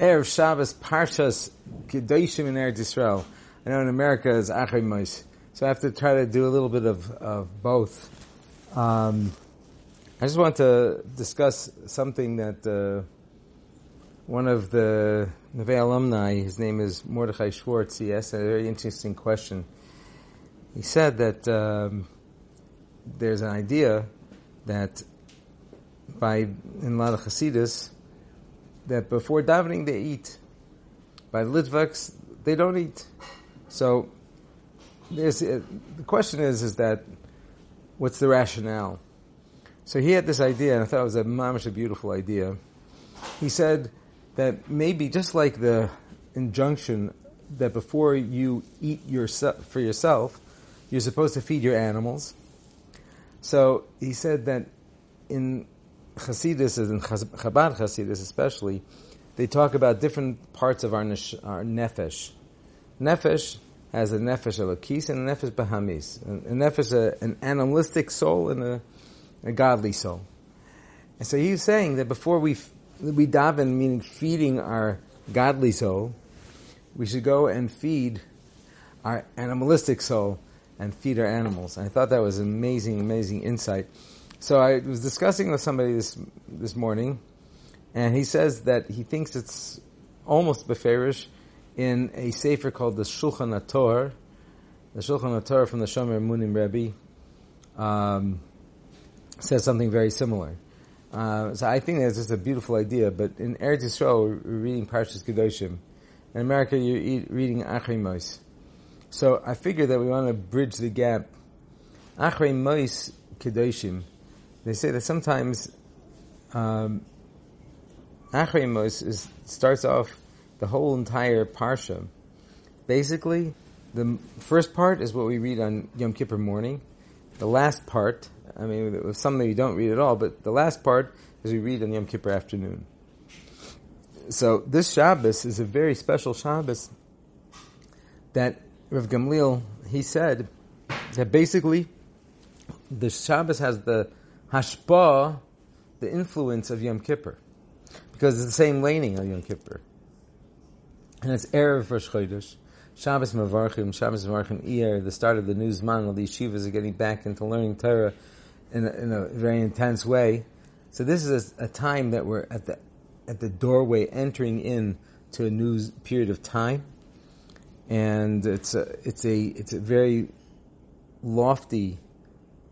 Erev Shabbos Parshas Kedoshim in Eretz Yisrael. I know in America it's Achrei Mos. So I have to try to do a little bit of, of both. Um, I just want to discuss something that uh, one of the Neve alumni, his name is Mordechai Schwartz, he asked a very interesting question. He said that um, there's an idea that by in a lot of Hasidus, that before davening they eat. By Litvaks, they don't eat. So there's, uh, the question is, is that what's the rationale? So he had this idea, and I thought it was a mamish a beautiful idea. He said that maybe just like the injunction that before you eat yourself for yourself, you're supposed to feed your animals. So he said that in Hasidus and Chabad Hasidus especially, they talk about different parts of our, nesh, our nefesh. Nefesh has a nefesh alakis and a nefesh bahamis. A nefesh, a, an animalistic soul and a, a godly soul. And so he's saying that before we we daven, meaning feeding our godly soul, we should go and feed our animalistic soul and feed our animals. And I thought that was amazing, amazing insight. So I was discussing with somebody this this morning, and he says that he thinks it's almost beferish in a sefer called the Shulchan Ator, the Shulchan Ator from the Shomer Munim Rebbe, um, says something very similar. Uh, so I think that's just a beautiful idea. But in Eretz Yisrael, we're reading Parshas Kedoshim. In America, you're reading Achrei Mos. So I figure that we want to bridge the gap. Achrei Mos Kedoshim they say that sometimes um, is starts off the whole entire parsha. Basically, the first part is what we read on Yom Kippur morning. The last part, I mean, some that you don't read at all, but the last part is we read on Yom Kippur afternoon. So this Shabbos is a very special Shabbos that Rav Gamliel, he said that basically the Shabbos has the hashpa, the influence of Yom Kippur, because it's the same laning of Yom Kippur, and it's erev Rosh Chodesh. Shabbos Mavarchim, Shabbos Mavarchim Iyar, the start of the new Zman, all the shivas are getting back into learning Torah in a, in a very intense way. So this is a, a, time that we're at the at the doorway entering in to a new period of time, and it's a it's a it's a very lofty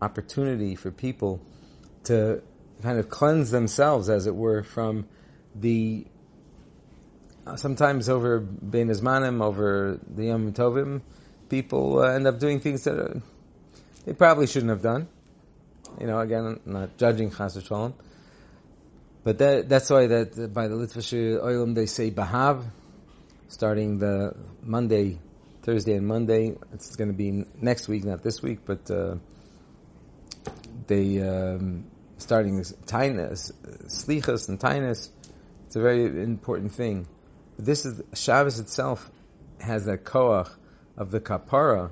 opportunity for people to kind of cleanse themselves, as it were, from the uh, sometimes over Bein Azmanim, over the Yom Tovim, people uh, end up doing things that uh, they probably shouldn't have done. You know, again, I'm not judging Chas Shalom. But that, that's why that by the Litvish Oilam they say Bahav, starting the Monday, Thursday and Monday. It's going to be next week, not this week, but uh, they um, starting this slichas and tainus. It's a very important thing. This is Shabbos itself has that koach of the kapara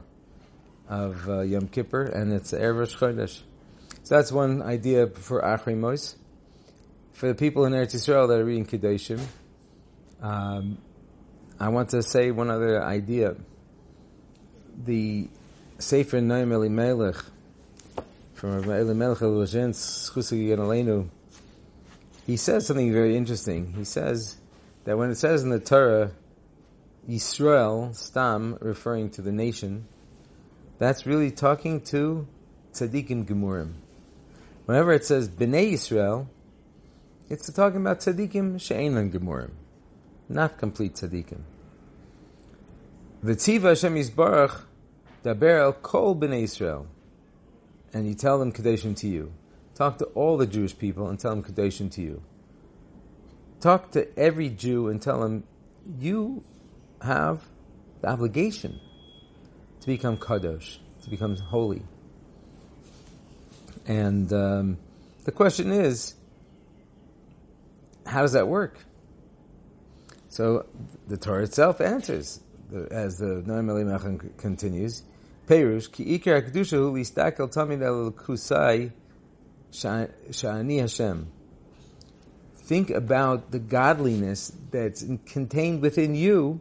of uh, Yom Kippur, and it's Erev Chodesh. So that's one idea for Achrei Mos. For the people in Eretz Yisrael that are reading Kedoshim, um, I want to say one other idea. The Sefer Noam Elimelech from Elimelech Elazhen, he says something very interesting. He says that when it says in the Torah, Yisrael, Stam, referring to the nation, that's really talking to Tzaddikim Gemurim. Whenever it says Bnei Yisrael, it's talking about Tzaddikim She'enan Gemurim, not complete Tzaddikim. The Tziva Hashem Yisbarach, Daber El Kol Bnei Yisrael and you tell them Kadeshim to you. Talk to all the Jewish people and tell them Kadeshim to you. Talk to every Jew and tell them you have the obligation to become Kadosh, to become holy. And um, the question is, how does that work? So the Torah itself answers, as the Noam continues. Perush, ki ikar kedusha hu listakel tamid el kusai shani Hashem. think about the godliness that's contained within you,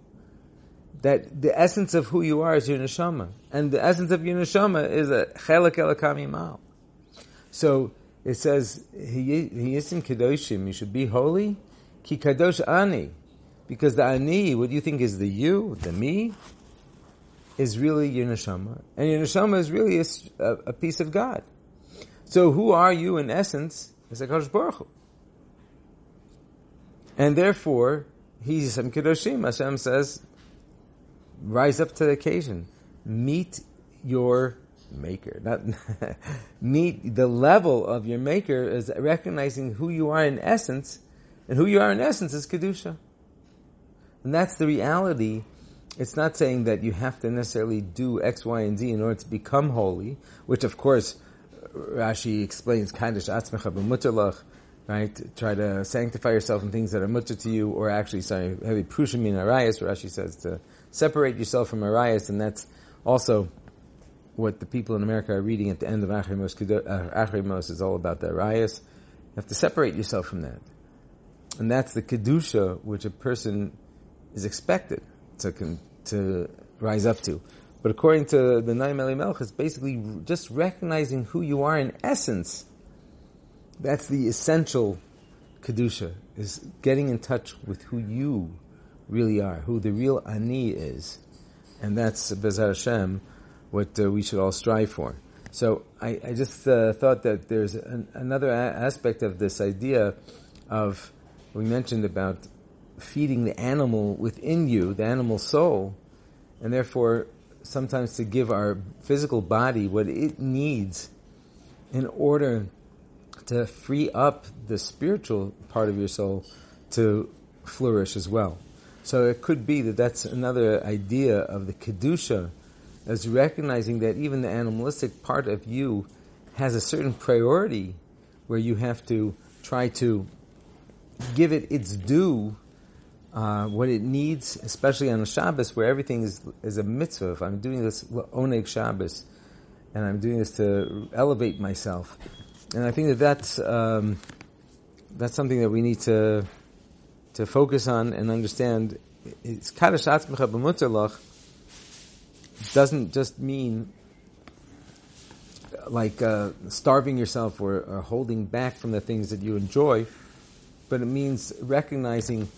that the essence of who you are is your neshama. And the essence of your neshama is a chelak elakam yimal. So it says, he is in kedoshim, you should be holy, ki kadosh ani. Because the ani, what do you think is the you, the me, is really your neshama. And your neshama is really a, a piece of God. So who are you in essence? It's a Baruch Hu. And therefore, he's some Kedoshim. Hashem says, rise up to the occasion. Meet your maker. Not meet the level of your maker is recognizing who you are in essence, and who you are in essence is Kedusha. And that's the reality. It's not saying that you have to necessarily do X, Y, and Z in order to become holy, which of course Rashi explains Kaddish Atzmecha b'mutalach, right? Try to sanctify yourself in things that are mutter to you, or actually, sorry, heavy prushim in arayas, Rashi says to separate yourself from arayas, and that's also what the people in America are reading at the end of Achrei Mos. Uh, Achrei Mos is all about the arayas. You have to separate yourself from that. And that's the kedusha which a person is expected to, to rise up to. But according to the Noam Elimelech, it's basically just recognizing who you are in essence. That's the essential kedusha is getting in touch with who you really are, who the real ani is, and that's Bezar Hashem, what uh, we should all strive for. So I, I just uh, thought that there's an, another a- aspect of this idea of we mentioned about feeding the animal within you, the animal soul, and therefore sometimes to give our physical body what it needs in order to free up the spiritual part of your soul to flourish as well. So it could be that that's another idea of the kedusha, as recognizing that even the animalistic part of you has a certain priority where you have to try to give it its due uh, what it needs, especially on Shabbos, where everything is, is a mitzvah. If I'm doing this oneg Shabbos, and I'm doing this to elevate myself, and I think that that's um, that's something that we need to to focus on and understand. It's kaddish atzmecha b'mutzerlach doesn't just mean like uh, starving yourself or, or holding back from the things that you enjoy, but it means recognizing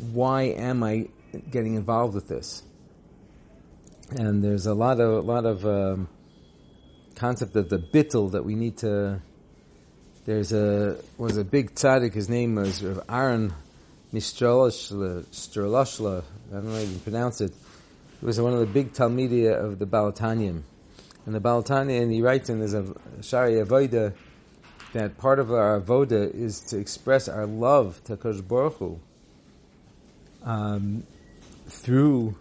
why am I getting involved with this? And there's a lot of a lot of um, concept of the bittel that we need to. There's a was a big tzaddik. His name was Aaron Mistroloshla. I don't know how you pronounce it. He was one of the big talmidia of the Baal HaTanya. And the Baal HaTanya, and he writes in his Shaarei Avodah that part of our avoda is to express our love to Kosh Baruch Hu um, through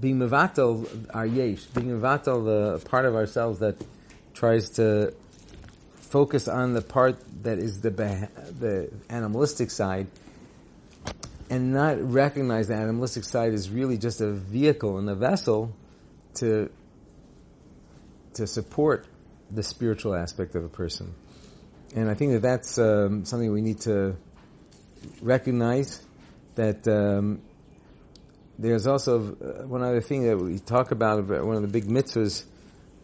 being mevatel our yesh, being mevatel the part of ourselves that tries to focus on the part that is the the animalistic side, and not recognize the animalistic side is really just a vehicle and a vessel to to support the spiritual aspect of a person. And I think that that's um, something we need to recognize that um, there's also uh, one other thing that we talk about, one of the big mitzvahs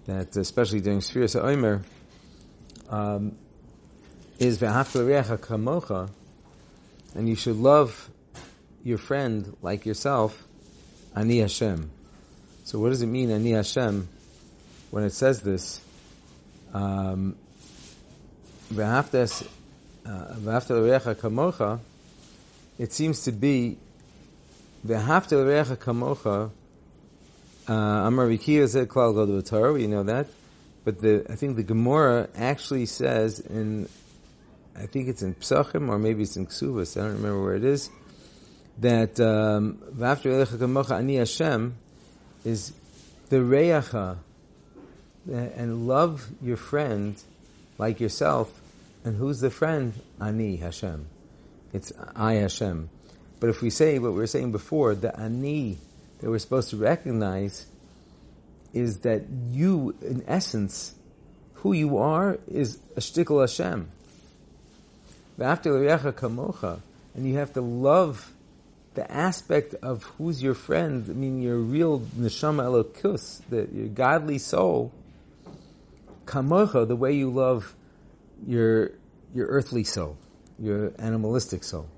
that, especially during Sfiras Omer, um, is v'hafta kamocha, and you should love your friend like yourself, ani Hashem. So what does it mean, ani Hashem, when it says this? Um, v'hafta uh, kamocha, it seems to be the haftel recha kamocha. Uh, Amar Vikiya said klal god Torah. We know that, but the I think the Gemara actually says in, I think it's in Psachim or maybe it's in Ksuvas. I don't remember where it is. That um, v'after recha kamocha ani Hashem is the reyacha and love your friend like yourself. And who's the friend? Ani Hashem. It's I Hashem. But if we say what we were saying before, the ani that we're supposed to recognize is that you, in essence, who you are is a shtickle Hashem. After kamocha, and you have to love the aspect of who's your friend. I mean, your real neshama elokus, the your godly soul. Kamocha, the way you love your your earthly soul, your animalistic soul.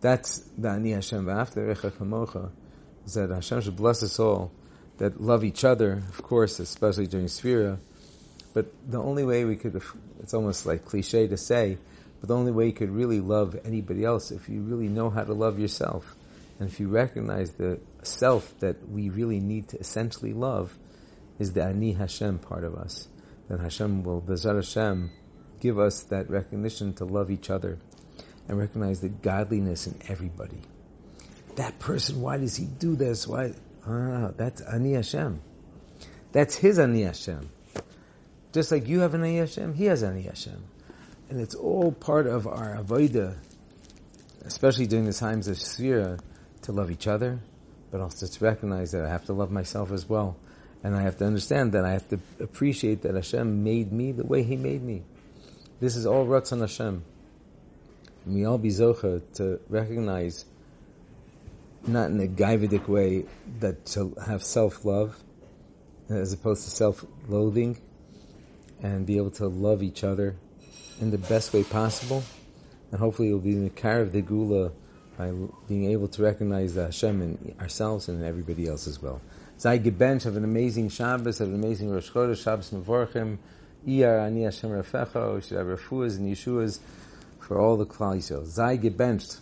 That's the ani Hashem. After kamocha, is that Hashem should bless us all that love each other, of course, especially during Sphira. But the only way we could, it's almost like cliche to say, but the only way you could really love anybody else if you really know how to love yourself. And if you recognize the self that we really need to essentially love is the Ani Hashem part of us. Then Hashem will, Bezar Hashem, give us that recognition to love each other and recognize the godliness in everybody. That person, why does he do this? Why? Ah, that's Ani Hashem. That's his Ani Hashem. Just like you have an Ani Hashem, he has Ani Hashem. And it's all part of our avodah, especially during the times of Sphira, to love each other, but also to recognize that I have to love myself as well. And I have to understand that I have to appreciate that Hashem made me the way He made me. This is all Ratzon Hashem. We all be Zocha to recognize, not in a Gaividic way, that to have self-love, as opposed to self-loathing, and be able to love each other in the best way possible, and hopefully we'll be in the car of the Geula by being able to recognize the Hashem in ourselves and in everybody else as well. Zai Gebench, have an amazing Shabbos, have an amazing Rosh Chodesh, Shabbos Mevorchim, Iyar Ani Hashem Rafecha, we should and Yeshuas for all the Klal Yisrael. Zai Gebenched.